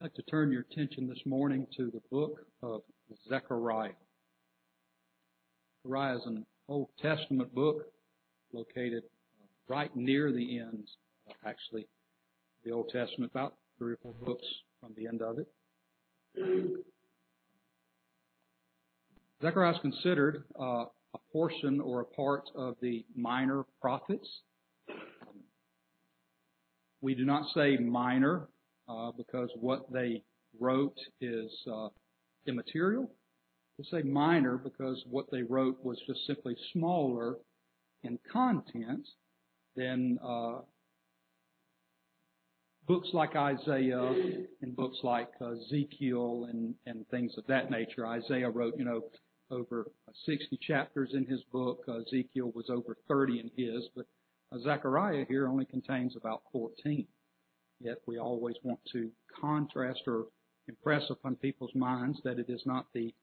I'd like to turn your attention this morning to the book of Zechariah. Zechariah is an Old Testament book located right near the end, actually, the Old Testament, about three or four books from the end of it. Zechariah is considered uh, a portion or a part of the minor prophets. We do not say minor uh, because what they wrote is uh, immaterial. We say minor because what they wrote was just simply smaller in content than uh, books like Isaiah and books like Ezekiel and, and things of that nature. Isaiah wrote, you know, over 60 chapters in his book. Ezekiel was over 30 in his, but Zechariah here only contains about 14. Yet we always want to contrast or impress upon people's minds that it is not the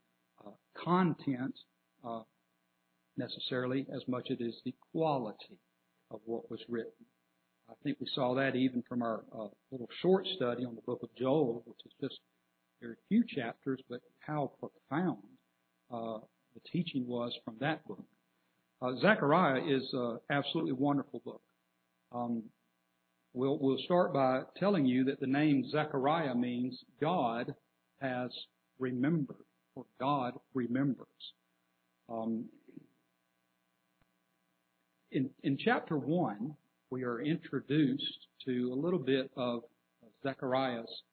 uh, content uh, necessarily as much as it is the quality of what was written. I think we saw that even from our uh, little short study on the book of Joel, which is just very few chapters, but how profound uh, the teaching was from that book. Uh, Zechariah is an absolutely wonderful book. Um, We'll, we'll start by telling you that the name Zechariah means God has remembered, or God remembers. Um, in, in chapter 1, we are introduced to a little bit of Zechariah's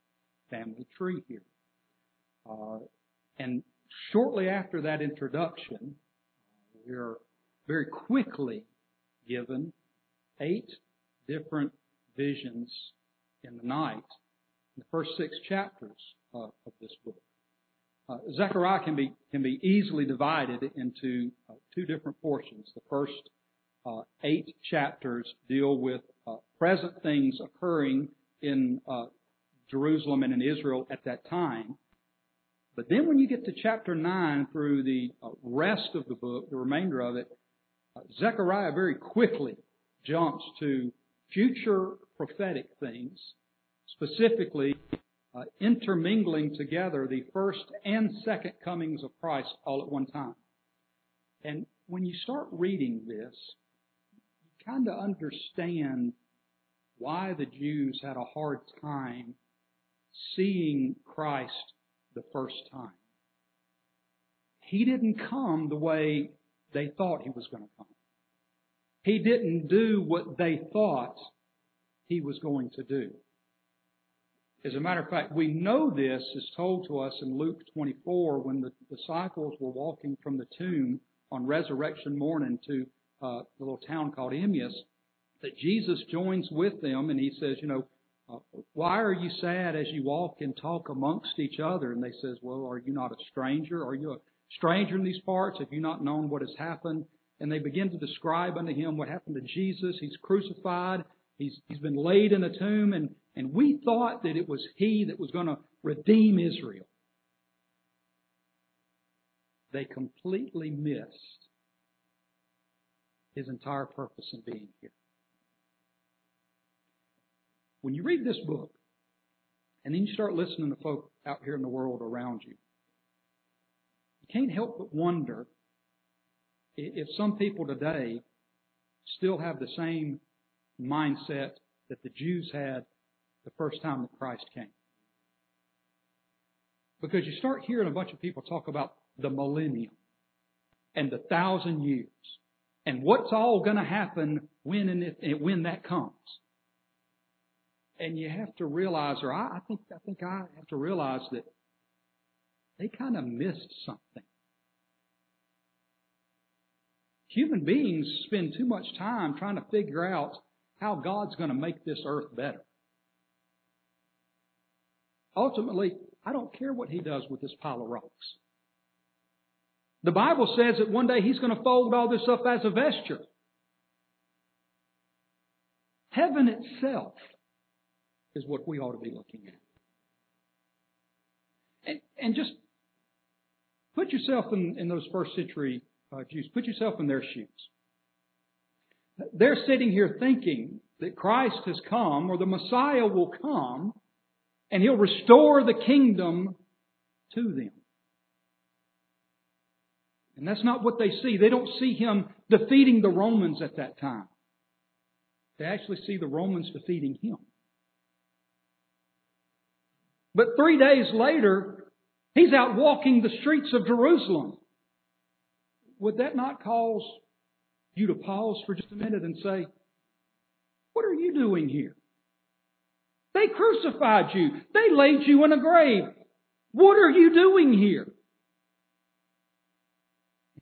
family tree here. Uh, and shortly after that introduction, we are very quickly given eight different visions in the night in the first six chapters uh, of this book. Uh, Zechariah can be can be easily divided into uh, two different portions. The first uh, eight chapters deal with uh, present things occurring in uh, Jerusalem and in Israel at that time. But then when you get to chapter 9 through the rest of the book, the remainder of it, Zechariah very quickly jumps to future prophetic things, specifically uh, intermingling together the first and second comings of Christ all at one time. And when you start reading this, you kind of understand why the Jews had a hard time seeing Christ the first time. He didn't come the way they thought he was going to come. He didn't do what they thought he was going to do. As a matter of fact, we know this is told to us in Luke 24 when the disciples were walking from the tomb on resurrection morning to uh, the little town called Emmaus, that Jesus joins with them and he says, you know, uh, why are you sad as you walk and talk amongst each other? And they says, well, are you not a stranger? Are you a stranger in these parts? Have you not known what has happened? And they begin to describe unto him what happened to Jesus. He's crucified. He's, he's been laid in a tomb, and, and we thought that it was he that was going to redeem Israel. They completely missed his entire purpose in being here. When you read this book, and then you start listening to folk out here in the world around you, you can't help but wonder if some people today still have the same mindset that the Jews had the first time that Christ came. Because you start hearing a bunch of people talk about the millennium and the thousand years and what's all going to happen when and if, when that comes. And you have to realize, or I, I think I think I have to realize that they kind of missed something. Human beings spend too much time trying to figure out how God's going to make this earth better. Ultimately, I don't care what He does with this pile of rocks. The Bible says that one day He's going to fold all this up as a vesture. Heaven itself is what we ought to be looking at. And, and just put yourself in, in those first century uh, Jews. Put yourself in their shoes. They're sitting here thinking that Christ has come or the Messiah will come and He'll restore the kingdom to them. And that's not what they see. They don't see Him defeating the Romans at that time. They actually see the Romans defeating Him. But three days later, He's out walking the streets of Jerusalem. Would that not cause you to pause for just a minute and say, what are you doing here? They crucified you. They laid you in a grave. What are you doing here?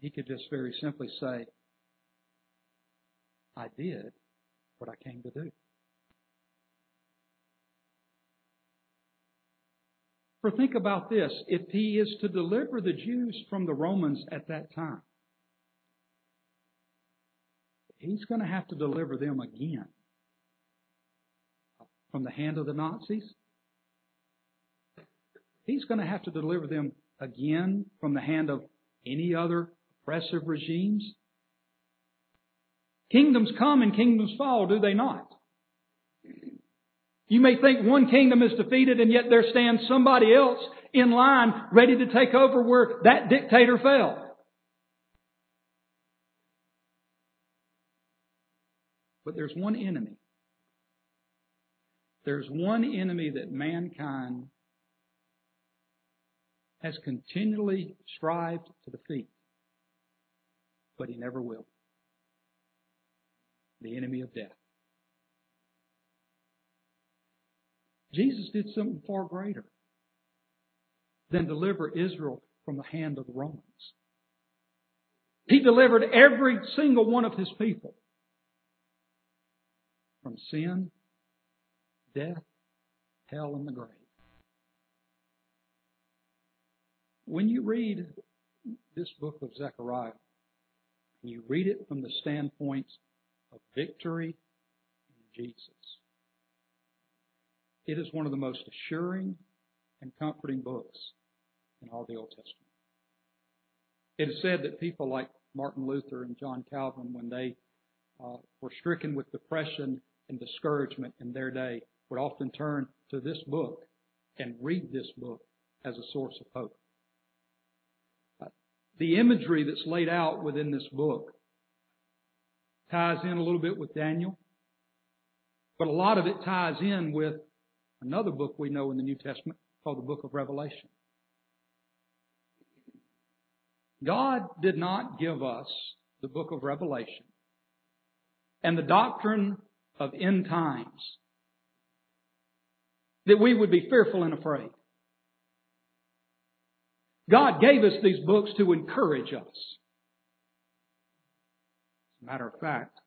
He could just very simply say, I did what I came to do. For think about this. If he is to deliver the Jews from the Romans at that time, he's going to have to deliver them again from the hand of the Nazis. He's going to have to deliver them again from the hand of any other oppressive regimes. Kingdoms come and kingdoms fall, do they not? You may think one kingdom is defeated and yet there stands somebody else in line ready to take over where that dictator fell. But there's one enemy there's one enemy that mankind has continually strived to defeat, but he never will. The enemy of death. Jesus did something far greater than deliver Israel from the hand of the Romans. He delivered every single one of his people from sin death, hell, and the grave. When you read this book of Zechariah, you read it from the standpoint of victory in Jesus. It is one of the most assuring and comforting books in all the Old Testament. It is said that people like Martin Luther and John Calvin, when they uh, were stricken with depression and discouragement in their day, would often turn to this book and read this book as a source of hope. The imagery that's laid out within this book ties in a little bit with Daniel, but a lot of it ties in with another book we know in the New Testament called the book of Revelation. God did not give us the book of Revelation and the doctrine of end times that we would be fearful and afraid. God gave us these books to encourage us. As a matter of fact,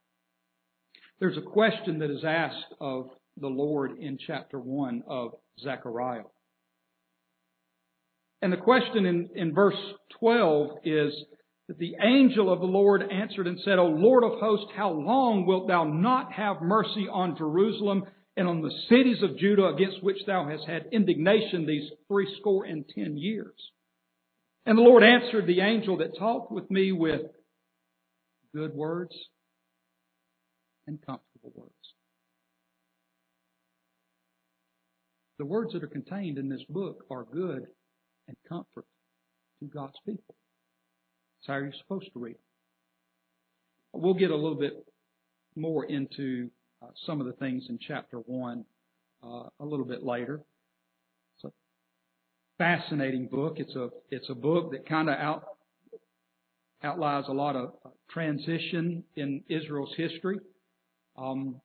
there's a question that is asked of the Lord in chapter 1 of Zechariah. And the question in, in verse 12 is that the angel of the Lord answered and said, O Lord of hosts, how long wilt thou not have mercy on Jerusalem and on the cities of Judah against which thou hast had indignation these threescore and ten years. And the Lord answered the angel that talked with me with good words and comfortable words. The words that are contained in this book are good and comfort to God's people. That's how you're supposed to read them. We'll get a little bit more into uh, some of the things in chapter 1 uh, a little bit later. It's a fascinating book. It's a, it's a book that kind of out, outlines a lot of uh, transition in Israel's history. Um,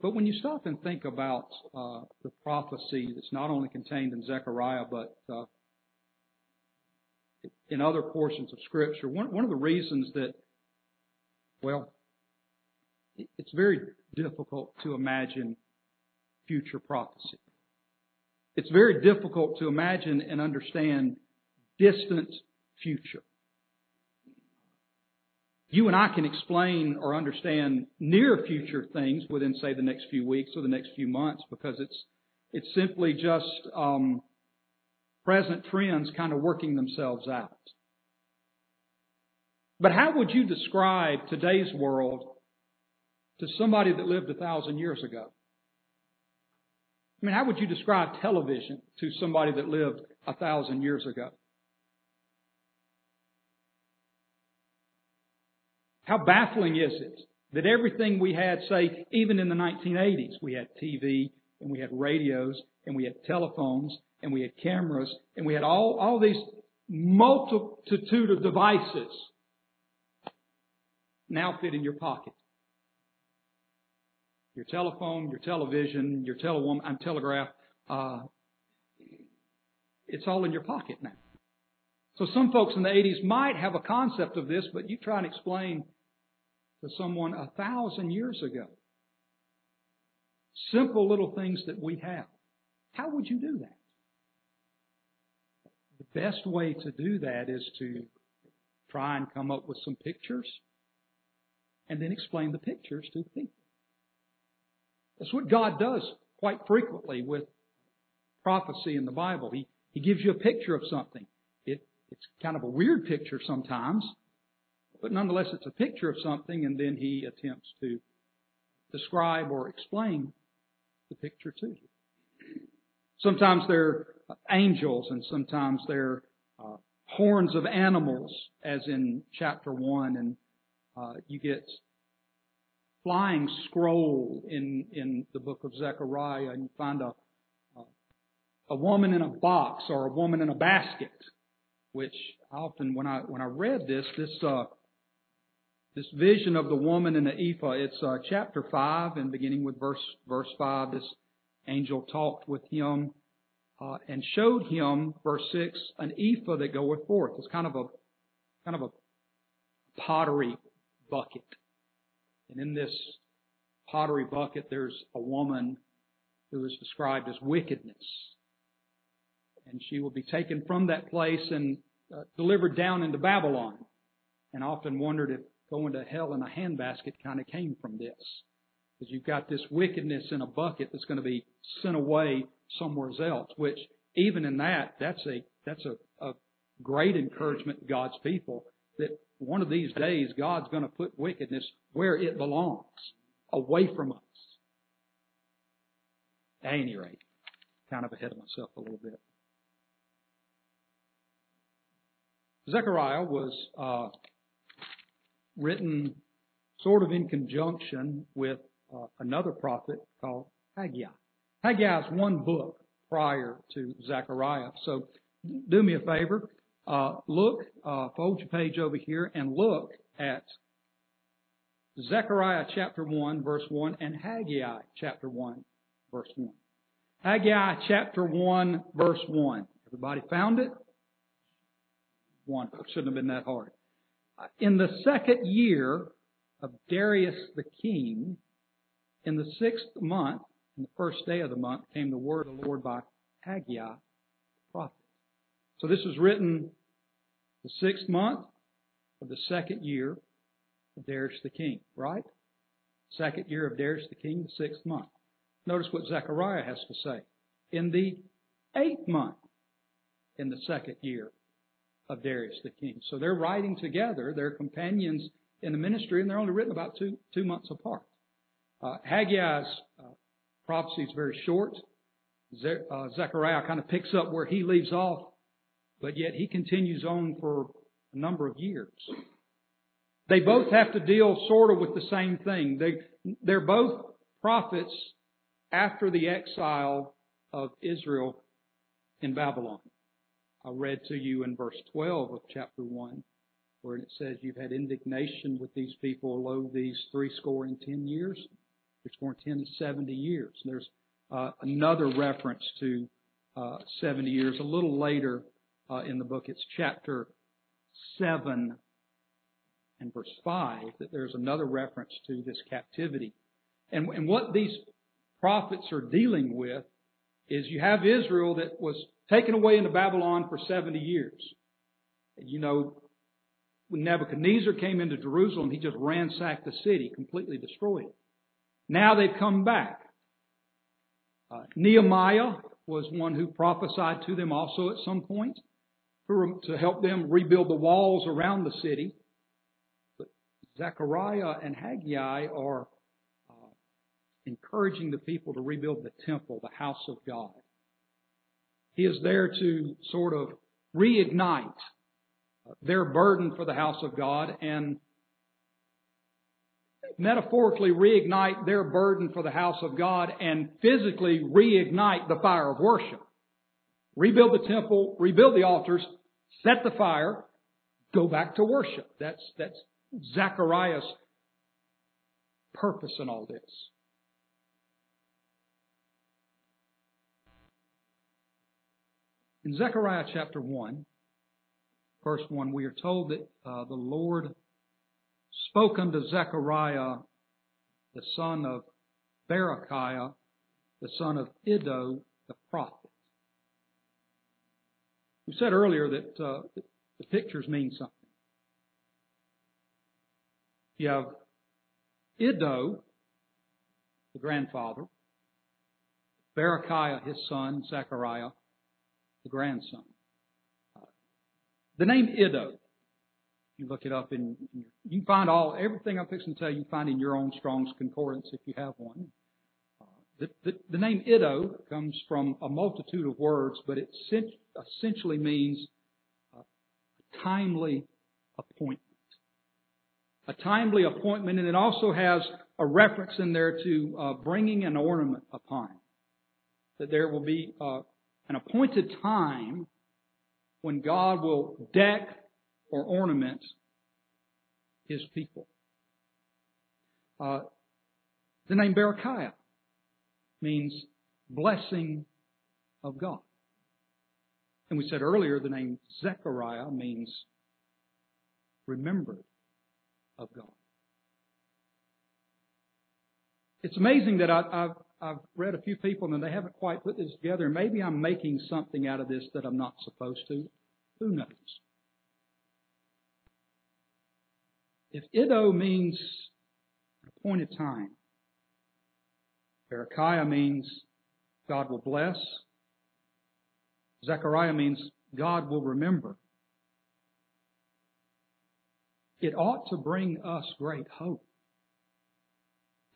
but when you stop and think about uh, the prophecy that's not only contained in Zechariah, but uh, in other portions of Scripture, one, one of the reasons that, well, it's very difficult to imagine future prophecy. It's very difficult to imagine and understand distant future. You and I can explain or understand near future things within, say, the next few weeks or the next few months because it's it's simply just um, present trends kind of working themselves out. But how would you describe today's world to somebody that lived a thousand years ago. I mean, how would you describe television to somebody that lived a thousand years ago? How baffling is it that everything we had, say, even in the 1980s, we had TV and we had radios and we had telephones and we had cameras and we had all, all these multitude of devices now fit in your pocket. Your telephone, your television, your telewoman, I'm telegraph, uh, it's all in your pocket now. So some folks in the 80s might have a concept of this, but you try and explain to someone a thousand years ago. Simple little things that we have. How would you do that? The best way to do that is to try and come up with some pictures and then explain the pictures to people. That's what God does quite frequently with prophecy in the Bible. He, he gives you a picture of something. It, it's kind of a weird picture sometimes, but nonetheless it's a picture of something and then he attempts to describe or explain the picture to you. Sometimes they're angels and sometimes they're uh, horns of animals as in chapter 1 and uh, you get flying scroll in, in the book of Zechariah and you find a, a woman in a box or a woman in a basket, which often when I, when I read this, this, uh, this vision of the woman in the ephah, it's, uh, chapter 5 and beginning with verse, verse 5, this angel talked with him, uh, and showed him, verse 6, an ephah that goeth forth. It's kind of a, kind of a pottery bucket. And in this pottery bucket, there's a woman who is described as wickedness. And she will be taken from that place and uh, delivered down into Babylon. And often wondered if going to hell in a handbasket kind of came from this. Because you've got this wickedness in a bucket that's going to be sent away somewhere else, which even in that, that's a, that's a, a great encouragement to God's people that one of these days, God's going to put wickedness where it belongs, away from us. At any rate, kind of ahead of myself a little bit. Zechariah was uh, written sort of in conjunction with another prophet called Haggai. Haggai is one book prior to Zechariah. So do me a favor. Uh, look, uh, fold your page over here and look at Zechariah chapter 1 verse 1 and Haggai chapter 1 verse 1. Haggai chapter 1 verse 1. Everybody found it? One. It shouldn't have been that hard. In the second year of Darius the king, in the sixth month, in the first day of the month, came the word of the Lord by Haggai, the prophet. So this was written the sixth month of the second year of Darius the king, right? Second year of Darius the king, the sixth month. Notice what Zechariah has to say. In the eighth month, in the second year of Darius the king. So they're writing together, they're companions in the ministry, and they're only written about two, two months apart. Uh, Haggai's uh, prophecy is very short. Ze- uh, Zechariah kind of picks up where he leaves off but yet he continues on for a number of years. They both have to deal sort of with the same thing. They, they're both prophets after the exile of Israel in Babylon. I read to you in verse 12 of chapter 1 where it says you've had indignation with these people lo these three score and ten years, score and ten seventy years. There's uh, another reference to uh, 70 years a little later uh, in the book. It's chapter 7 and verse 5 that there's another reference to this captivity. And, and what these prophets are dealing with is you have Israel that was taken away into Babylon for 70 years. You know, when Nebuchadnezzar came into Jerusalem, he just ransacked the city, completely destroyed it. Now they've come back. Uh, Nehemiah was one who prophesied to them also at some point to help them rebuild the walls around the city. But Zechariah and Haggai are uh, encouraging the people to rebuild the temple, the house of God. He is there to sort of reignite their burden for the house of God and metaphorically reignite their burden for the house of God and physically reignite the fire of worship. Rebuild the temple, rebuild the altars, set the fire, go back to worship. That's, that's Zechariah's purpose in all this. In Zechariah chapter 1, verse 1, we are told that uh, the Lord spoke unto Zechariah, the son of Berechiah, the son of Iddo, the prophet. We said earlier that uh, the pictures mean something. You have Iddo, the grandfather, Berechiah, his son, Zechariah, the grandson. The name Iddo, you look it up in, you find all, everything I'm fixing to tell you, you find in your own Strong's Concordance if you have one. Uh, the, the, the name Iddo comes from a multitude of words, but it essentially means a timely appointment. A timely appointment, and it also has a reference in there to uh, bringing an ornament upon. That there will be uh, an appointed time when God will deck or ornament his people. Uh, the name Berechiah means blessing of God. And we said earlier the name Zechariah means remembered of God. It's amazing that I, have I've read a few people and they haven't quite put this together. Maybe I'm making something out of this that I'm not supposed to. Who knows? If Iddo means appointed time, Berechiah means God will bless. Zechariah means God will remember. It ought to bring us great hope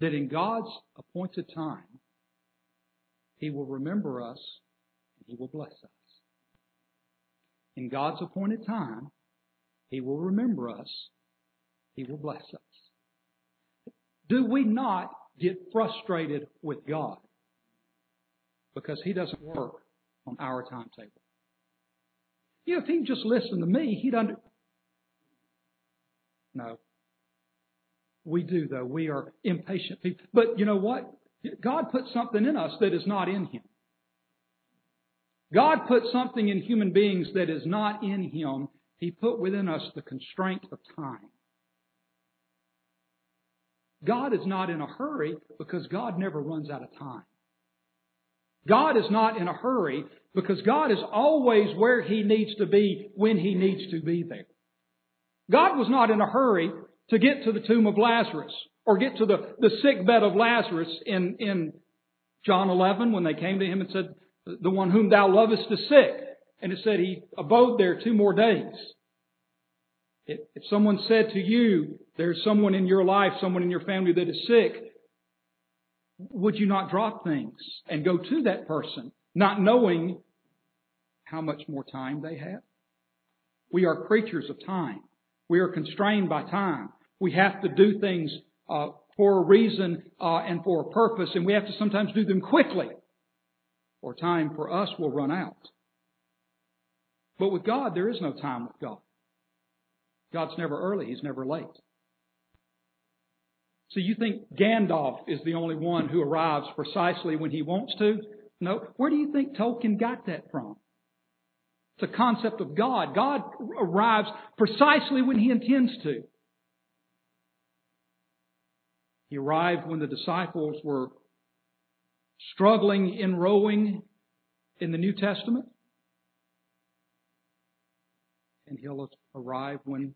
that in God's appointed time, He will remember us and He will bless us. In God's appointed time, He will remember us. He will bless us. Do we not get frustrated with God because He doesn't work on our timetable? You know, if He'd just listened to me, He'd under. No. We do, though. We are impatient people. But you know what? God put something in us that is not in Him. God put something in human beings that is not in Him. He put within us the constraint of time. God is not in a hurry because God never runs out of time. God is not in a hurry because God is always where He needs to be when He needs to be there. God was not in a hurry to get to the tomb of Lazarus or get to the, the sick bed of Lazarus in, in John 11 when they came to him and said, the one whom thou lovest is sick. And it said he abode there two more days. If, someone said to you, there's someone in your life, someone in your family that is sick, would you not drop things and go to that person, not knowing how much more time they have? We are creatures of time. We are constrained by time. We have to do things uh, for a reason uh, and for a purpose, and we have to sometimes do them quickly, or time for us will run out. But with God, there is no time with God. God's never early, He's never late. So you think Gandalf is the only one who arrives precisely when he wants to? No. Where do you think Tolkien got that from? It's a concept of God. God arrives precisely when he intends to. He arrived when the disciples were struggling in rowing in the New Testament. And He'll arrive when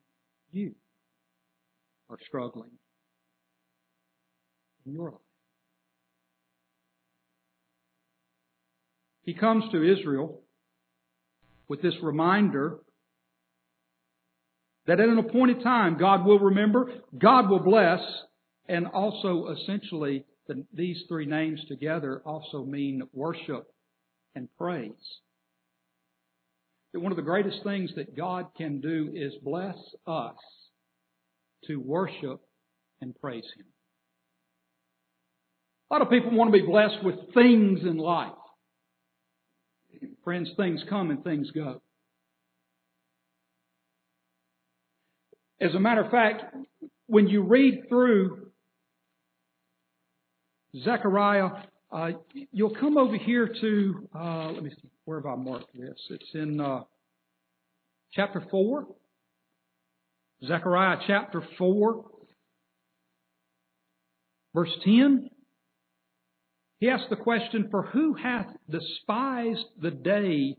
you are struggling in your life. He comes to Israel with this reminder that at an appointed time God will remember, God will bless, and also essentially the, these three names together also mean worship and praise. That one of the greatest things that God can do is bless us to worship and praise Him. A lot of people want to be blessed with things in life. Friends, things come and things go. As a matter of fact, when you read through Zechariah, uh, you'll come over here to, uh, let me see, where have I marked this? It's in uh, chapter 4. Zechariah chapter 4, verse 10. He asks the question, For who hath despised the day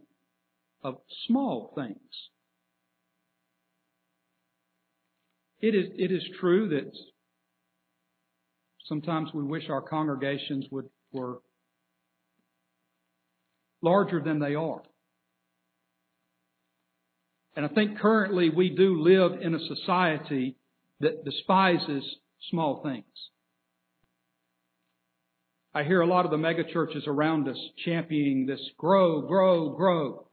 of small things? It is, it is true that sometimes we wish our congregations would, were larger than they are. And I think currently we do live in a society that despises small things. I hear a lot of the megachurches around us championing this grow, grow, grow.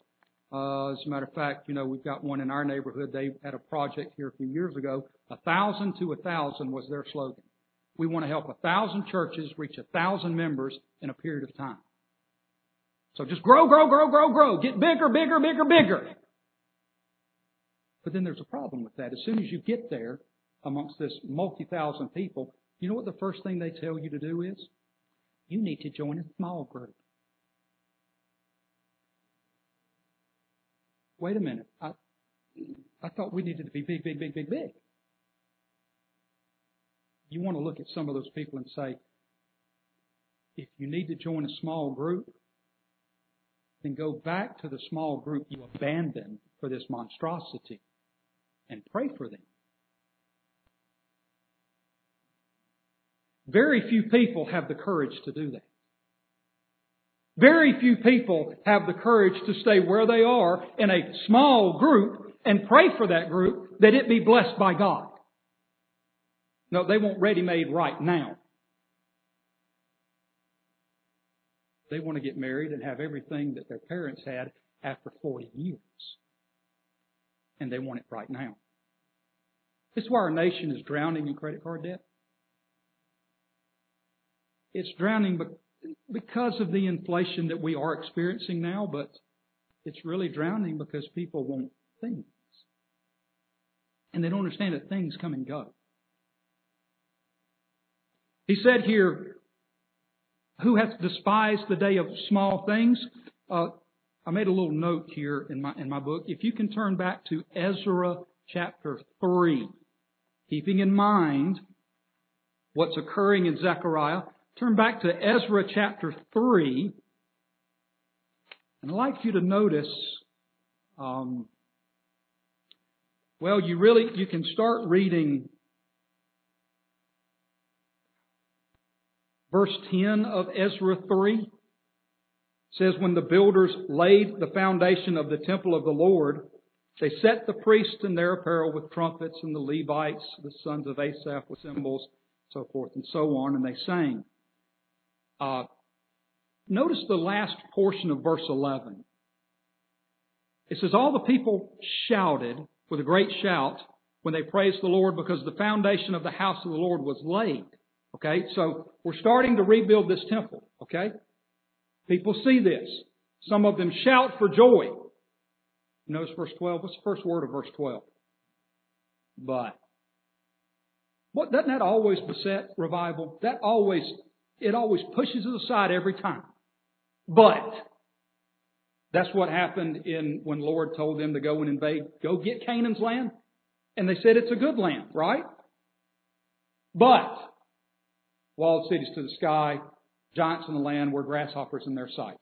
Uh, as a matter of fact, you know, we've got one in our neighborhood. They had a project here a few years ago. A thousand to a thousand was their slogan. We want to help a thousand churches reach a thousand members in a period of time. So just grow, grow, grow, grow, grow. Get bigger, bigger, bigger, bigger. But then there's a problem with that. As soon as you get there amongst this multi-thousand people, you know what the first thing they tell you to do is? You need to join a small group. Wait a minute. I, I thought we needed to be big, big, big, big, big. You want to look at some of those people and say, if you need to join a small group, then go back to the small group you abandoned for this monstrosity and pray for them. Very few people have the courage to do that. Very few people have the courage to stay where they are in a small group and pray for that group that it be blessed by God. No, they want ready-made right now. They want to get married and have everything that their parents had after 40 years. And they want it right now. This is why our nation is drowning in credit card debt. It's drowning because of the inflation that we are experiencing now, but it's really drowning because people want things. And they don't understand that things come and go. He said here, who hath despised the day of small things? Uh, I made a little note here in my, in my book. If you can turn back to Ezra chapter 3, keeping in mind what's occurring in Zechariah, Turn back to Ezra chapter 3. And I'd like you to notice, um, well, you really, you can start reading verse 10 of Ezra 3. Says, when the builders laid the foundation of the temple of the Lord, they set the priests in their apparel with trumpets and the Levites, the sons of Asaph with cymbals, so forth and so on, and they sang. Uh, notice the last portion of verse 11. It says, All the people shouted with a great shout when they praised the Lord because the foundation of the house of the Lord was laid. Okay, so we're starting to rebuild this temple. Okay? People see this. Some of them shout for joy. Notice verse 12. What's the first word of verse 12? But. What, doesn't that always beset revival? That always it always pushes it aside every time. But that's what happened in when Lord told them to go and invade, go get Canaan's land. And they said it's a good land, right? But walled cities to the sky, giants in the land were grasshoppers in their sight.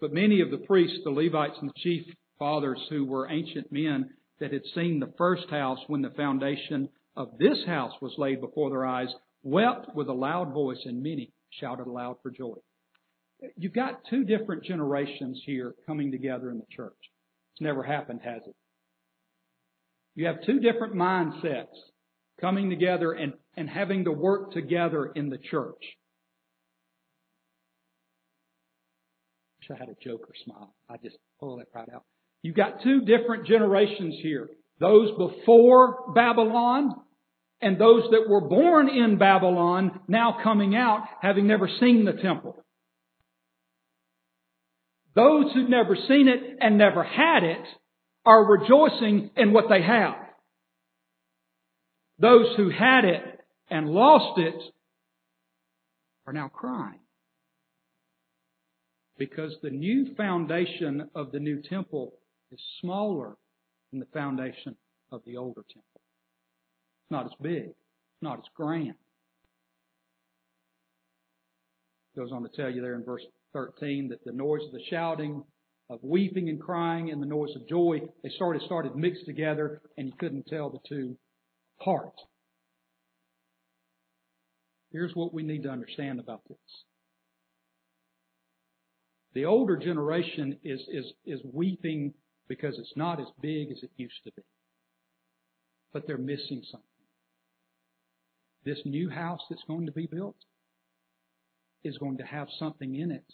But many of the priests, the Levites, and the chief fathers who were ancient men that had seen the first house when the foundation of this house was laid before their eyes wept with a loud voice, and many shouted aloud for joy. You've got two different generations here coming together in the church. It's never happened, has it? You have two different mindsets coming together and, and having to work together in the church. Wish I had a Joker smile. I just pull that right out. You've got two different generations here. Those before Babylon and those that were born in Babylon now coming out having never seen the temple. Those who've never seen it and never had it are rejoicing in what they have. Those who had it and lost it are now crying. Because the new foundation of the new temple is smaller than the foundation of the older temple. It's not as big. It's not as grand. It goes on to tell you there in verse 13 that the noise of the shouting, of weeping and crying, and the noise of joy, they started started mixed together, and you couldn't tell the two apart. Here's what we need to understand about this. The older generation is, is, is weeping because it's not as big as it used to be. But they're missing something. This new house that's going to be built is going to have something in it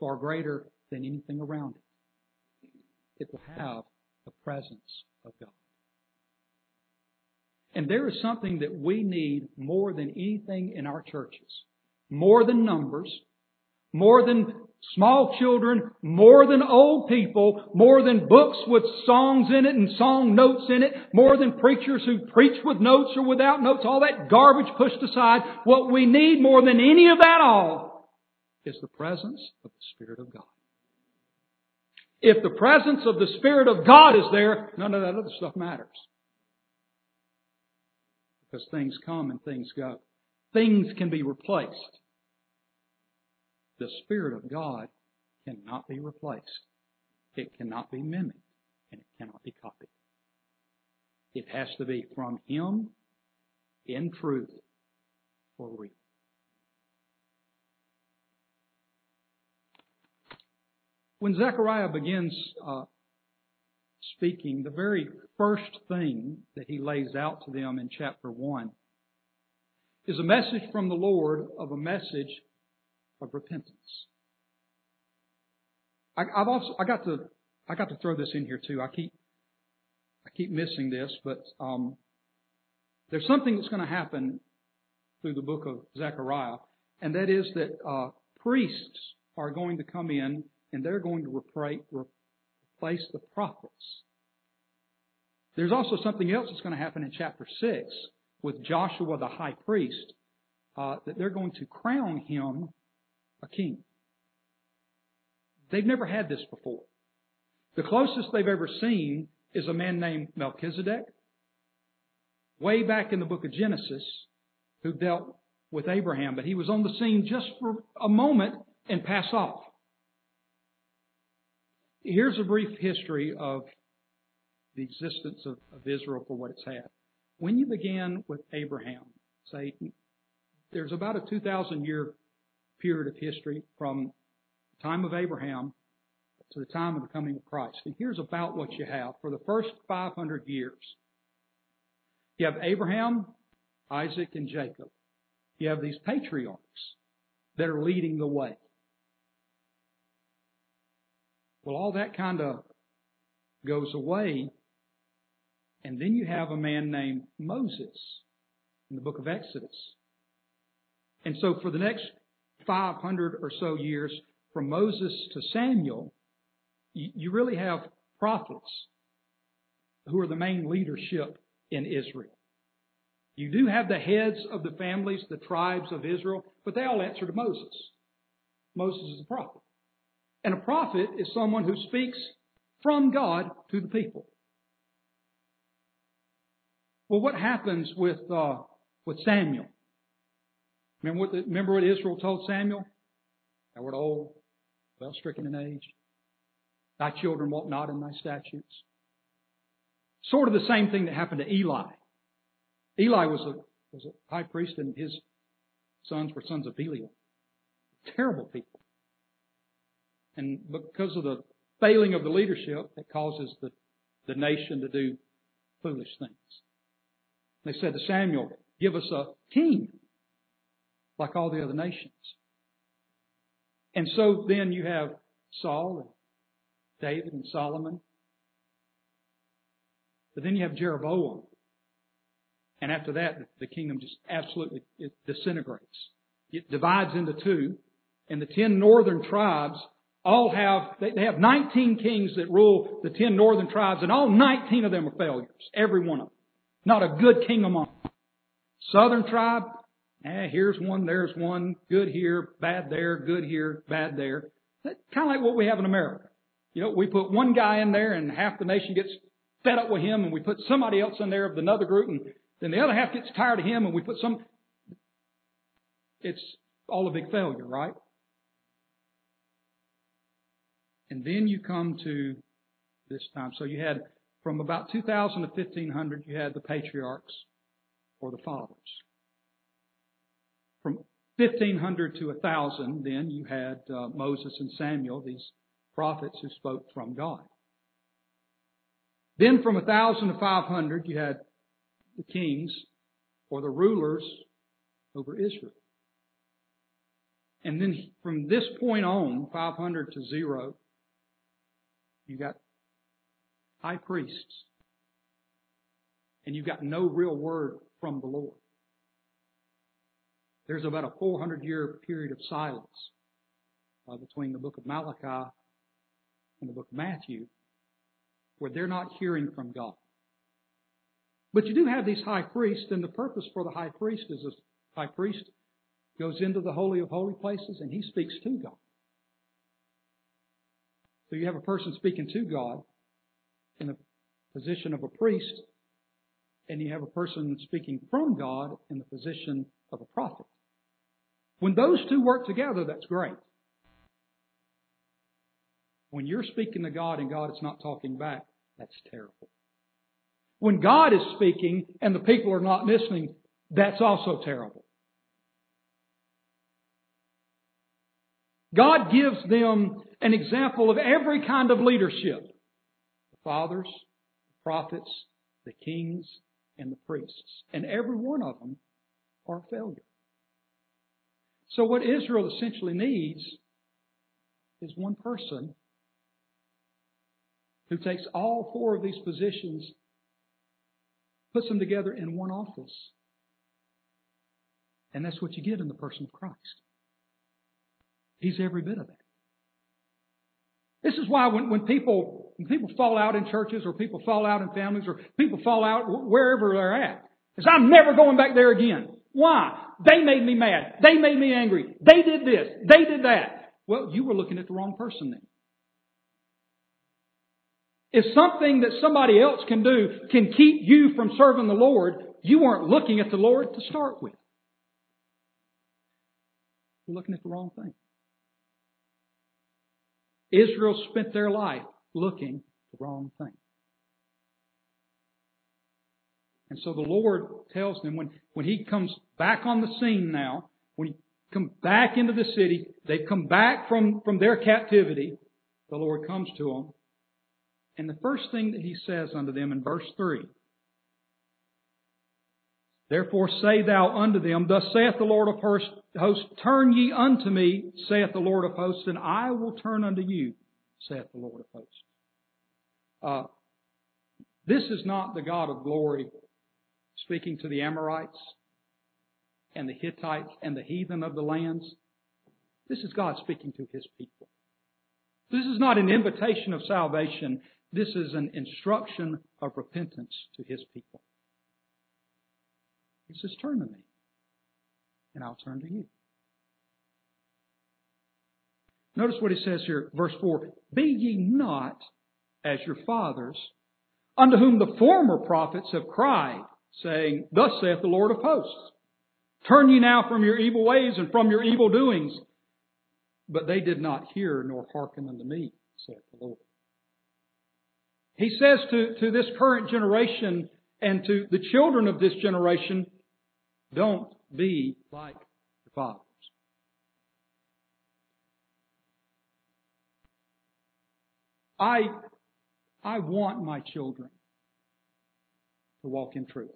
far greater than anything around it. It will have the presence of God. And there is something that we need more than anything in our churches. More than numbers, more than small children, more than old people, more than books with songs in it and song notes in it, more than preachers who preach with notes or without notes, all that garbage pushed aside. What we need more than any of that all is the presence of the Spirit of God. If the presence of the Spirit of God is there, none of that other stuff matters. Because things come and things go. Things can be replaced. The Spirit of God cannot be replaced. It cannot be mimicked. And it cannot be copied. It has to be from Him in truth for real. When Zechariah begins uh, speaking, the very first thing that he lays out to them in chapter 1 is a message from the Lord of a message of repentance. I, have also I got to I got to throw this in here too. I keep I keep missing this, but um, there's something that's going to happen through the book of Zechariah, and that is that uh, priests are going to come in and they're going to replace the prophets. There's also something else that's going to happen in chapter 6 with Joshua the high priest, uh, that they're going to crown him a king. They've never had this before. The closest they've ever seen is a man named Melchizedek, way back in the book of Genesis, who dealt with Abraham, but he was on the scene just for a moment and pass off. Here's a brief history of the existence of, of Israel for what it's had. When you began with Abraham, say, there's about a 2,000 year period of history from the time of Abraham to the time of the coming of Christ. And here's about what you have for the first 500 years. You have Abraham, Isaac, and Jacob. You have these patriarchs that are leading the way. Well, all that kind of goes away. And then you have a man named Moses in the book of Exodus. And so for the next 500 or so years, from Moses to Samuel, you really have prophets who are the main leadership in Israel. You do have the heads of the families, the tribes of Israel, but they all answer to Moses. Moses is a prophet. And a prophet is someone who speaks from God to the people. Well, what happens with uh, with Samuel? Remember what, the, remember what Israel told Samuel? Thou art old, well stricken in age. Thy children walk not in thy statutes. Sort of the same thing that happened to Eli. Eli was a, was a high priest and his sons were sons of Belial. Terrible people. And because of the failing of the leadership, it causes the, the nation to do foolish things. They said to Samuel, Give us a king like all the other nations. And so then you have Saul and David and Solomon. But then you have Jeroboam. And after that, the kingdom just absolutely disintegrates. It divides into two. And the ten northern tribes all have, they have 19 kings that rule the 10 northern tribes, and all 19 of them are failures. Every one of them. Not a good king among them. Southern tribe, eh, here's one, there's one, good here, bad there, good here, bad there. That's kind of like what we have in America. You know, we put one guy in there and half the nation gets fed up with him and we put somebody else in there of another group and then the other half gets tired of him and we put some, it's all a big failure, right? And then you come to this time. So you had from about 2000 to 1500, you had the patriarchs or the fathers. From 1500 to 1000, then you had uh, Moses and Samuel, these prophets who spoke from God. Then from 1000 to 500, you had the kings or the rulers over Israel. And then from this point on, 500 to zero, you got high priests, and you've got no real word from the Lord. There's about a 400 year period of silence uh, between the book of Malachi and the book of Matthew where they're not hearing from God. But you do have these high priests, and the purpose for the high priest is a high priest goes into the Holy of Holy Places and he speaks to God. So you have a person speaking to God in the position of a priest, and you have a person speaking from God in the position of a prophet. When those two work together, that's great. When you're speaking to God and God is not talking back, that's terrible. When God is speaking and the people are not listening, that's also terrible. God gives them an example of every kind of leadership. The fathers, the prophets, the kings, and the priests. And every one of them are a failure. So what Israel essentially needs is one person who takes all four of these positions, puts them together in one office. And that's what you get in the person of Christ. He's every bit of that. This is why when, when people when people fall out in churches or people fall out in families or people fall out wherever they're at, is I'm never going back there again. Why? They made me mad. They made me angry. They did this. They did that. Well, you were looking at the wrong person then. If something that somebody else can do can keep you from serving the Lord, you weren't looking at the Lord to start with. You're looking at the wrong thing. Israel spent their life looking the wrong thing. And so the Lord tells them when, when He comes back on the scene now, when He comes back into the city, they've come back from, from their captivity, the Lord comes to them. And the first thing that He says unto them in verse 3 Therefore say thou unto them, Thus saith the Lord of hosts, Turn ye unto me, saith the Lord of hosts, and I will turn unto you, saith the Lord of hosts. Uh, this is not the God of glory speaking to the Amorites and the Hittites and the heathen of the lands. This is God speaking to His people. This is not an invitation of salvation. This is an instruction of repentance to His people. He says, Turn to me, and I'll turn to you. Notice what he says here, verse 4 Be ye not as your fathers, unto whom the former prophets have cried, saying, Thus saith the Lord of hosts, Turn ye now from your evil ways and from your evil doings. But they did not hear nor hearken unto me, saith the Lord. He says to, to this current generation and to the children of this generation, don't be like your fathers. I, I want my children to walk in truth.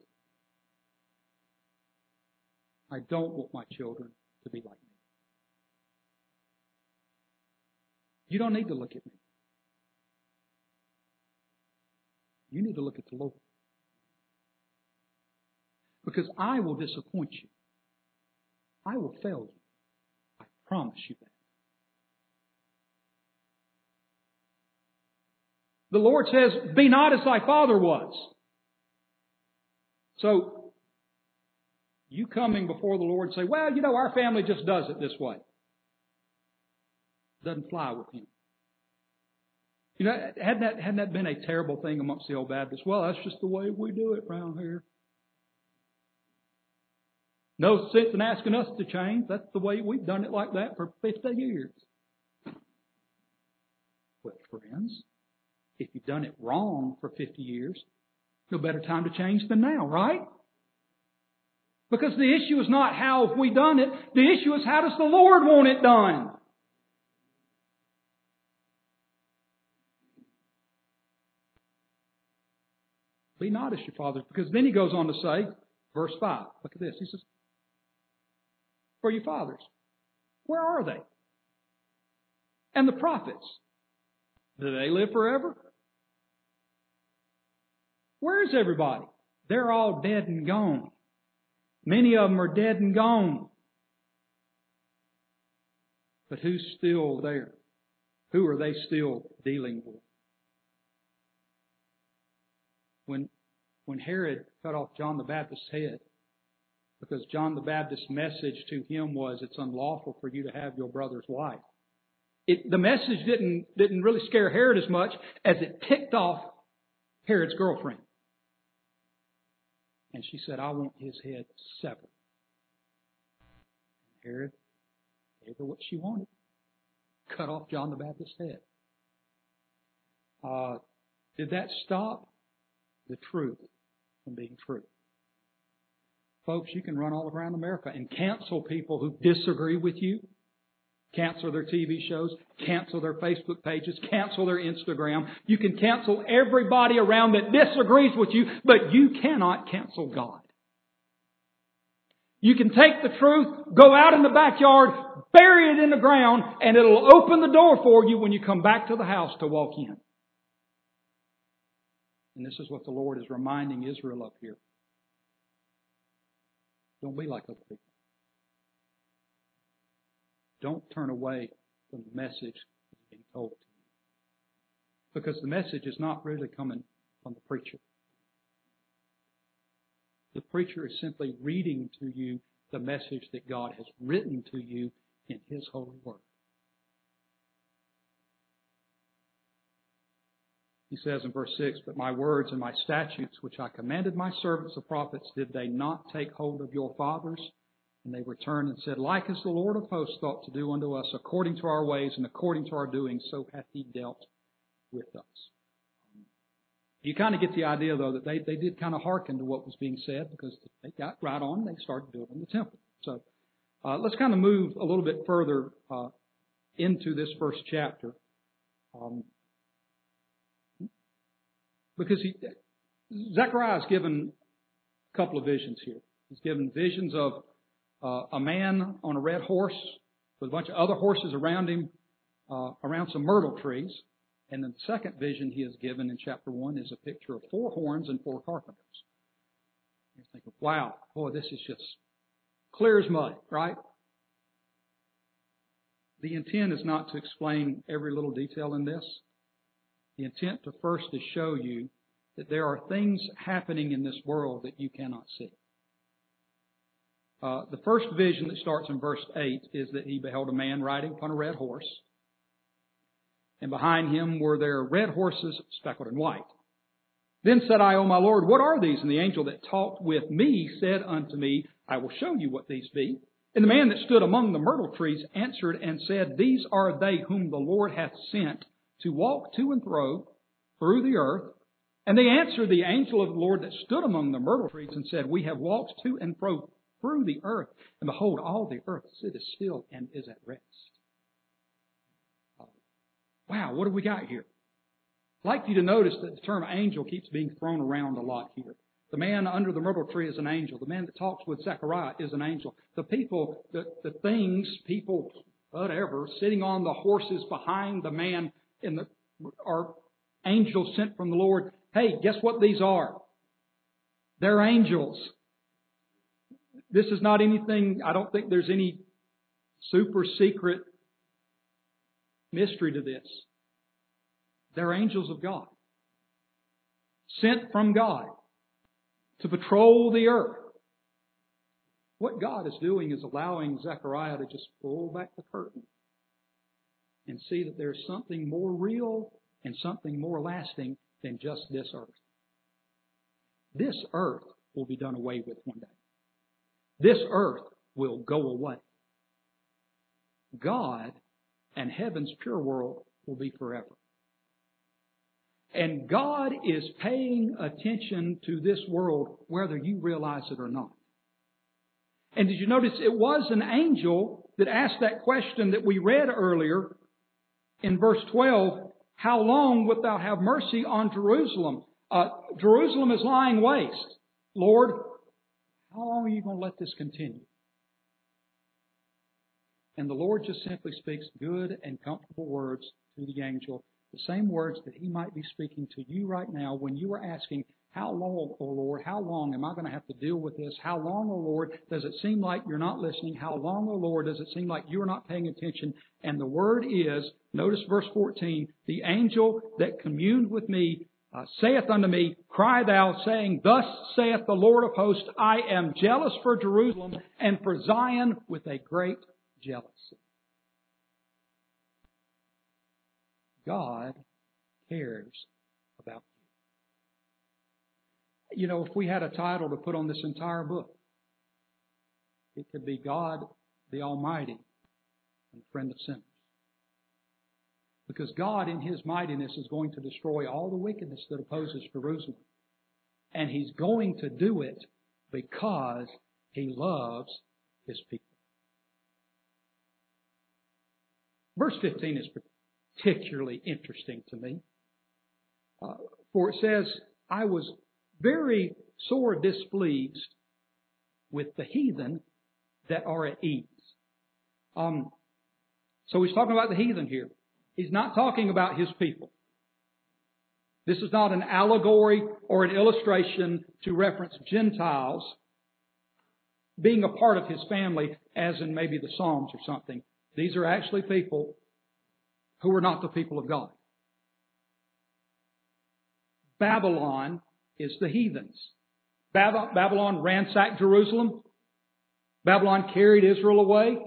I don't want my children to be like me. You don't need to look at me. You need to look at the Lord. Because I will disappoint you. I will fail you. I promise you that. The Lord says, Be not as thy father was. So, you coming before the Lord say, Well, you know, our family just does it this way. Doesn't fly with him. You know, hadn't that, hadn't that been a terrible thing amongst the old Baptists? Well, that's just the way we do it around here. No sense in asking us to change. That's the way we've done it like that for 50 years. Well, friends, if you've done it wrong for 50 years, no better time to change than now, right? Because the issue is not how have we done it. The issue is how does the Lord want it done? Be not as your fathers. Because then he goes on to say, verse 5, look at this. He says, For your fathers, where are they? And the prophets, do they live forever? Where's everybody? They're all dead and gone. Many of them are dead and gone. But who's still there? Who are they still dealing with? when, when Herod cut off John the Baptist's head, because John the Baptist's message to him was, it's unlawful for you to have your brother's wife. It, the message didn't, didn't really scare Herod as much as it ticked off Herod's girlfriend. And she said, I want his head severed. Herod gave her what she wanted. Cut off John the Baptist's head. Uh, did that stop? the truth from being true. Folks, you can run all around America and cancel people who disagree with you, cancel their TV shows, cancel their Facebook pages, cancel their Instagram. You can cancel everybody around that disagrees with you, but you cannot cancel God. You can take the truth, go out in the backyard, bury it in the ground, and it'll open the door for you when you come back to the house to walk in. And this is what the Lord is reminding Israel of here. Don't be like other people. Don't turn away from the message that's being told to you. Because the message is not really coming from the preacher. The preacher is simply reading to you the message that God has written to you in His holy word. He says in verse 6, But my words and my statutes, which I commanded my servants the prophets, did they not take hold of your fathers? And they returned and said, Like as the Lord of hosts thought to do unto us, according to our ways and according to our doings, so hath he dealt with us. You kind of get the idea, though, that they, they did kind of hearken to what was being said because they got right on they started building the temple. So uh, let's kind of move a little bit further uh, into this first chapter. Um, because he, Zechariah is given a couple of visions here. He's given visions of uh, a man on a red horse with a bunch of other horses around him, uh, around some myrtle trees. And then the second vision he is given in chapter 1 is a picture of four horns and four carpenters. You're thinking, wow, boy, this is just clear as mud, right? The intent is not to explain every little detail in this. The intent to first is show you that there are things happening in this world that you cannot see. Uh, the first vision that starts in verse 8 is that he beheld a man riding upon a red horse, and behind him were there red horses speckled in white. Then said I, O my Lord, what are these? And the angel that talked with me said unto me, I will show you what these be. And the man that stood among the myrtle trees answered and said, These are they whom the Lord hath sent to walk to and fro through the earth. And they answered the angel of the Lord that stood among the myrtle trees and said, We have walked to and fro through the earth, and behold, all the earth sitteth still and is at rest. Wow, what have we got here? I'd like you to notice that the term angel keeps being thrown around a lot here. The man under the myrtle tree is an angel. The man that talks with Zechariah is an angel. The people, the, the things, people, whatever, sitting on the horses behind the man in the, angels sent from the Lord. Hey, guess what these are? They're angels. This is not anything, I don't think there's any super secret mystery to this. They're angels of God. Sent from God to patrol the earth. What God is doing is allowing Zechariah to just pull back the curtain and see that there's something more real and something more lasting than just this earth. This earth will be done away with one day. This earth will go away. God and heaven's pure world will be forever. And God is paying attention to this world whether you realize it or not. And did you notice it was an angel that asked that question that we read earlier in verse 12, how long wilt thou have mercy on Jerusalem? Uh, Jerusalem is lying waste. Lord, how long are you going to let this continue? And the Lord just simply speaks good and comfortable words to the angel, the same words that he might be speaking to you right now when you are asking, How long, O Lord, how long am I going to have to deal with this? How long, O Lord, does it seem like you're not listening? How long, O Lord, does it seem like you're not paying attention? And the word is, notice verse 14, the angel that communed with me uh, saith unto me, Cry thou, saying, Thus saith the Lord of hosts, I am jealous for Jerusalem and for Zion with a great jealousy. God cares you. Know, if we had a title to put on this entire book, it could be God the Almighty and Friend of Sinners. Because God, in His mightiness, is going to destroy all the wickedness that opposes Jerusalem. And He's going to do it because He loves His people. Verse 15 is particularly interesting to me. Uh, for it says, I was very sore displeased with the heathen that are at ease. Um, so he's talking about the heathen here. He's not talking about his people. This is not an allegory or an illustration to reference Gentiles being a part of his family, as in maybe the Psalms or something. These are actually people who are not the people of God. Babylon is the heathens. Babylon ransacked Jerusalem. Babylon carried Israel away.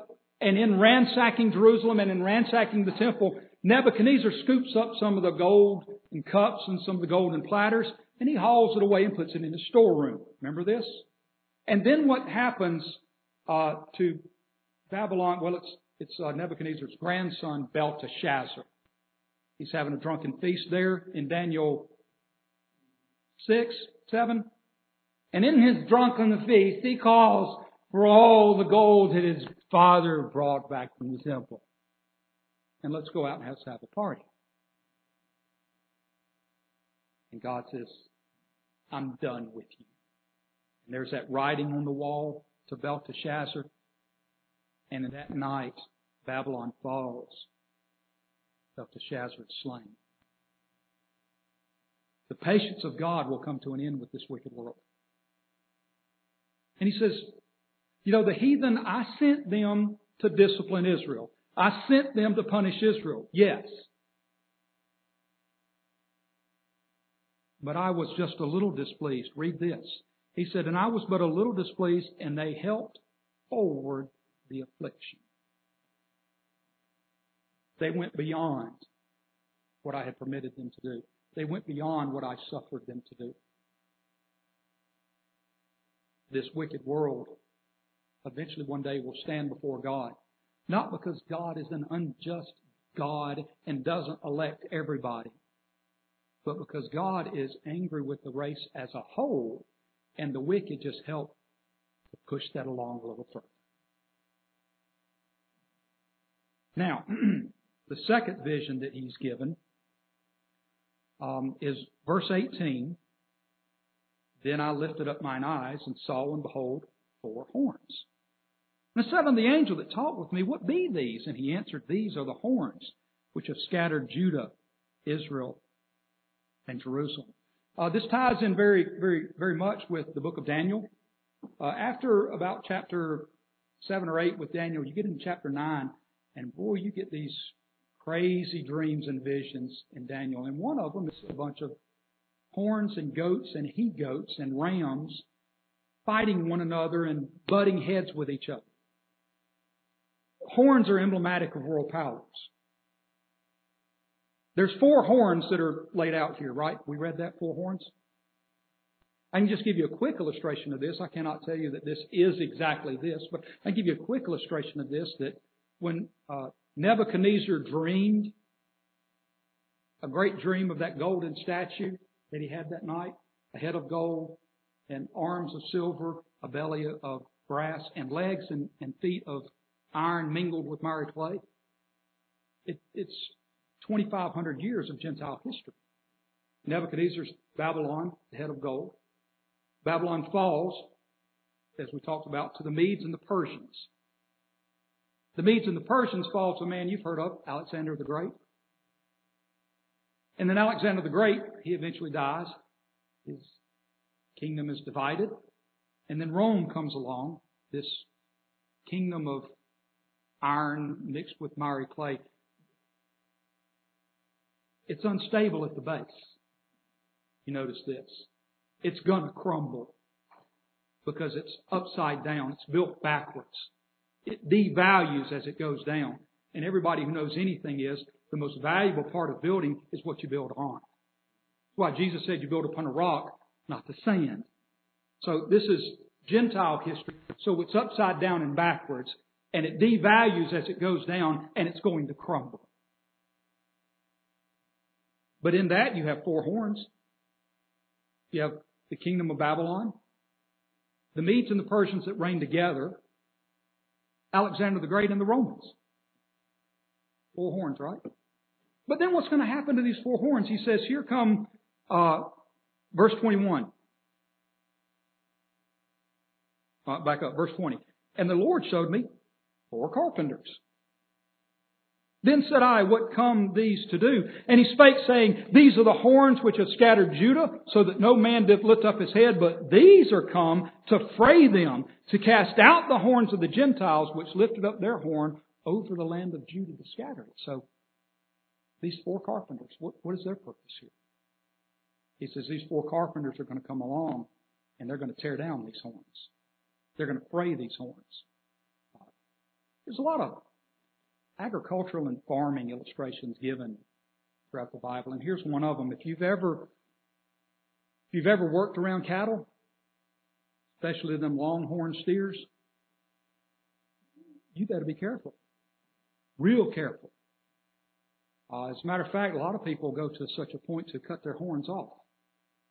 And in ransacking Jerusalem and in ransacking the temple, Nebuchadnezzar scoops up some of the gold and cups and some of the golden platters, and he hauls it away and puts it in his storeroom. Remember this? And then what happens uh, to Babylon? Well, it's it's uh, Nebuchadnezzar's grandson Belteshazzar. He's having a drunken feast there in Daniel six, seven, and in his drunken feast he calls for all the gold that his father brought back from the temple and let's go out and let's have a party. And God says, I'm done with you. And there's that writing on the wall to Belteshazzar. And in that night, Babylon falls. Belteshazzar is slain. The patience of God will come to an end with this wicked world. And he says, you know, the heathen, I sent them to discipline Israel. I sent them to punish Israel. Yes. But I was just a little displeased. Read this. He said, And I was but a little displeased, and they helped forward the affliction. They went beyond what I had permitted them to do. They went beyond what I suffered them to do. This wicked world eventually one day will stand before God not because God is an unjust God and doesn't elect everybody, but because God is angry with the race as a whole, and the wicked just help to push that along a little further. Now, the second vision that he's given um, is verse 18. Then I lifted up mine eyes and saw, and behold, four horns. And I said unto the angel that talked with me, What be these? And he answered, These are the horns which have scattered Judah, Israel, and Jerusalem. Uh, this ties in very, very, very much with the book of Daniel. Uh, after about chapter seven or eight with Daniel, you get into chapter nine, and boy, you get these crazy dreams and visions in Daniel. And one of them is a bunch of horns and goats and he goats and rams fighting one another and butting heads with each other. Horns are emblematic of world powers. There's four horns that are laid out here, right? We read that, four horns? I can just give you a quick illustration of this. I cannot tell you that this is exactly this, but I can give you a quick illustration of this that when uh, Nebuchadnezzar dreamed a great dream of that golden statue that he had that night, a head of gold and arms of silver, a belly of brass, and legs and, and feet of iron mingled with miry clay. It, it's 2,500 years of Gentile history. Nebuchadnezzar's Babylon, the head of gold. Babylon falls, as we talked about, to the Medes and the Persians. The Medes and the Persians fall to a man you've heard of, Alexander the Great. And then Alexander the Great, he eventually dies. His kingdom is divided. And then Rome comes along, this kingdom of iron mixed with miry clay. It's unstable at the base. You notice this. It's gonna crumble because it's upside down. It's built backwards. It devalues as it goes down. And everybody who knows anything is the most valuable part of building is what you build on. That's why Jesus said you build upon a rock, not the sand. So this is Gentile history. So it's upside down and backwards and it devalues as it goes down, and it's going to crumble. But in that, you have four horns. You have the kingdom of Babylon, the Medes and the Persians that reign together, Alexander the Great and the Romans. Four horns, right? But then what's going to happen to these four horns? He says, here come, uh, verse 21. Uh, back up, verse 20. And the Lord showed me four carpenters. Then said I, What come these to do? And he spake, saying, These are the horns which have scattered Judah, so that no man did lift up his head, but these are come to fray them, to cast out the horns of the Gentiles, which lifted up their horn over the land of Judah to scatter it. So, these four carpenters, what, what is their purpose here? He says these four carpenters are going to come along, and they're going to tear down these horns. They're going to fray these horns. There's a lot of agricultural and farming illustrations given throughout the Bible, and here's one of them. If you've ever if you've ever worked around cattle, especially them longhorn steers, you better be careful, real careful. Uh, as a matter of fact, a lot of people go to such a point to cut their horns off,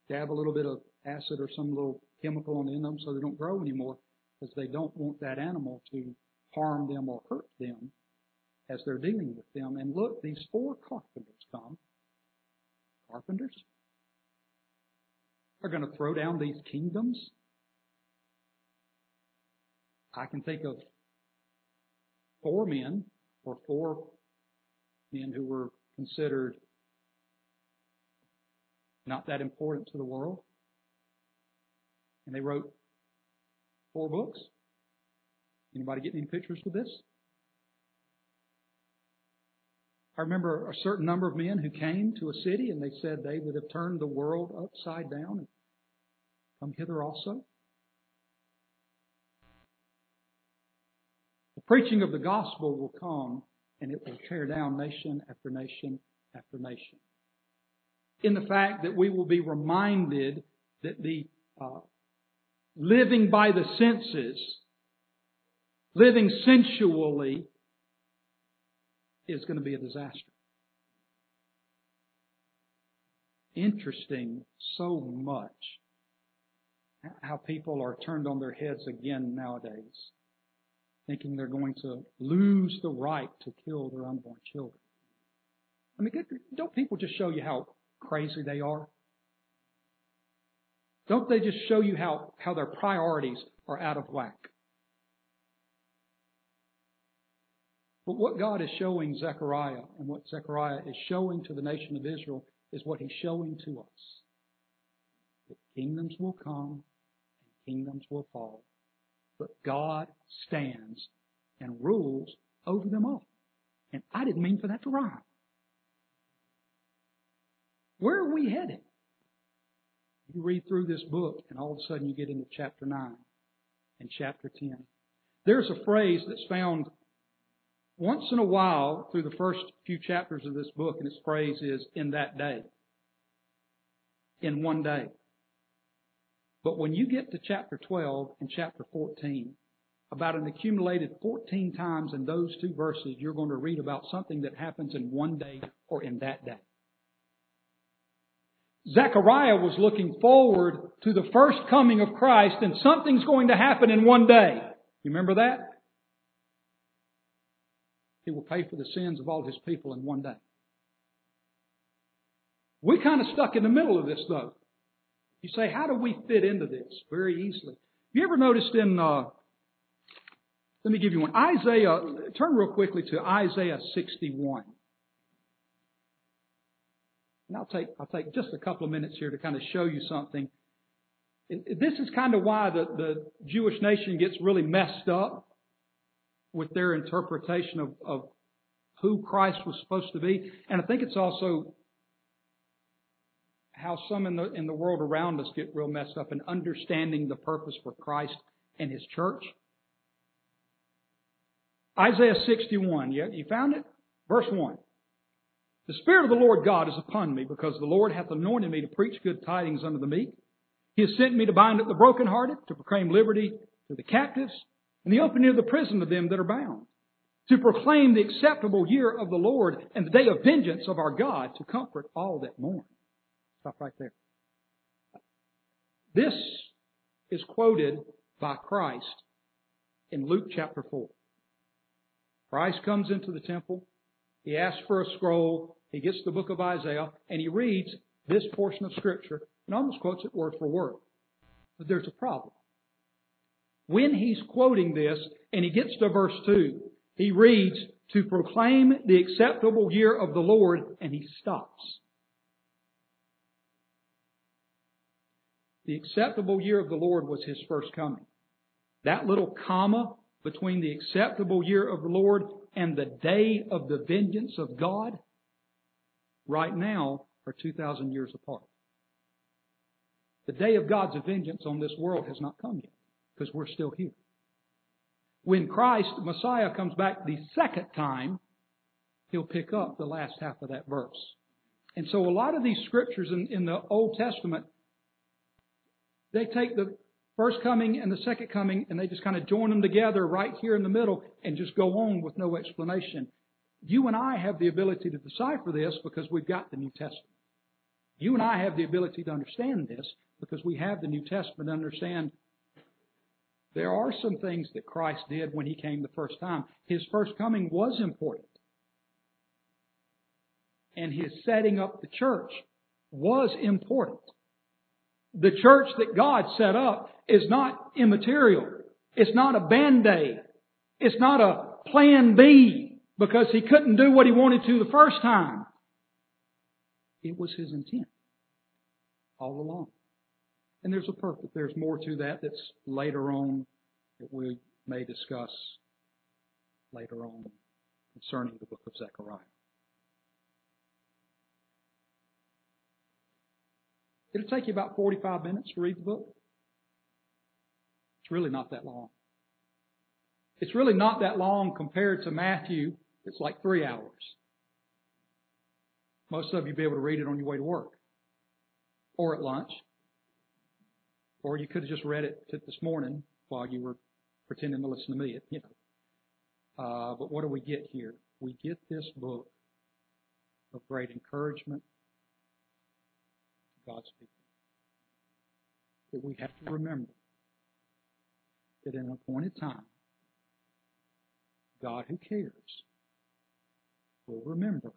dab a little bit of acid or some little chemical on the end of them so they don't grow anymore, because they don't want that animal to harm them or hurt them as they're dealing with them. And look, these four carpenters come. Carpenters are going to throw down these kingdoms. I can think of four men, or four men who were considered not that important to the world. And they wrote four books. Anybody get any pictures with this? I remember a certain number of men who came to a city and they said they would have turned the world upside down and come hither also. The preaching of the gospel will come and it will tear down nation after nation after nation. In the fact that we will be reminded that the uh, living by the senses living sensually is going to be a disaster. Interesting so much how people are turned on their heads again nowadays, thinking they're going to lose the right to kill their unborn children. I mean, don't people just show you how crazy they are? Don't they just show you how, how their priorities are out of whack? But what God is showing Zechariah and what Zechariah is showing to the nation of Israel is what he's showing to us. That kingdoms will come and kingdoms will fall. But God stands and rules over them all. And I didn't mean for that to rhyme. Where are we headed? You read through this book, and all of a sudden you get into chapter 9 and chapter 10. There's a phrase that's found once in a while through the first few chapters of this book, and its phrase is in that day. In one day. But when you get to chapter 12 and chapter 14, about an accumulated 14 times in those two verses, you're going to read about something that happens in one day or in that day. Zechariah was looking forward to the first coming of Christ and something's going to happen in one day. You remember that? He will pay for the sins of all his people in one day. We're kind of stuck in the middle of this though. You say, how do we fit into this? Very easily. You ever noticed in, uh, let me give you one. Isaiah, turn real quickly to Isaiah 61. And I'll take, I'll take just a couple of minutes here to kind of show you something. This is kind of why the, the Jewish nation gets really messed up with their interpretation of, of who Christ was supposed to be. And I think it's also how some in the, in the world around us get real messed up in understanding the purpose for Christ and His church. Isaiah 61, you, you found it? Verse 1. The Spirit of the Lord God is upon me because the Lord hath anointed me to preach good tidings unto the meek. He has sent me to bind up the brokenhearted, to proclaim liberty to the captives, and the opening of the prison to them that are bound, to proclaim the acceptable year of the Lord and the day of vengeance of our God, to comfort all that mourn. Stop right there. This is quoted by Christ in Luke chapter 4. Christ comes into the temple. He asks for a scroll. He gets the book of Isaiah and he reads this portion of scripture and almost quotes it word for word. But there's a problem. When he's quoting this and he gets to verse 2, he reads, to proclaim the acceptable year of the Lord, and he stops. The acceptable year of the Lord was his first coming. That little comma between the acceptable year of the Lord and the day of the vengeance of God right now are 2,000 years apart. The day of God's vengeance on this world has not come yet because we're still here. When Christ, Messiah, comes back the second time, he'll pick up the last half of that verse. And so a lot of these scriptures in, in the Old Testament, they take the first coming and the second coming and they just kind of join them together right here in the middle and just go on with no explanation. You and I have the ability to decipher this because we've got the New Testament. You and I have the ability to understand this because we have the New Testament to understand there are some things that Christ did when he came the first time. His first coming was important. And his setting up the church was important. The church that God set up is not immaterial. It's not a band-aid. It's not a plan B because he couldn't do what he wanted to the first time. It was his intent all along. And there's a purpose. There's more to that that's later on that we may discuss later on concerning the book of Zechariah. It'll take you about 45 minutes to read the book. It's really not that long. It's really not that long compared to Matthew. It's like three hours. Most of you will be able to read it on your way to work or at lunch. Or you could have just read it this morning while you were pretending to listen to me, you know. Uh, but what do we get here? We get this book of great encouragement to God's people. That we have to remember that in an appointed time, God who cares will remember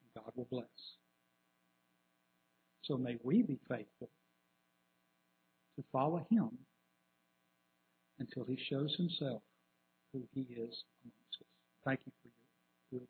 and God will bless. So may we be faithful to follow him until he shows himself who he is amongst us. Thank you for your good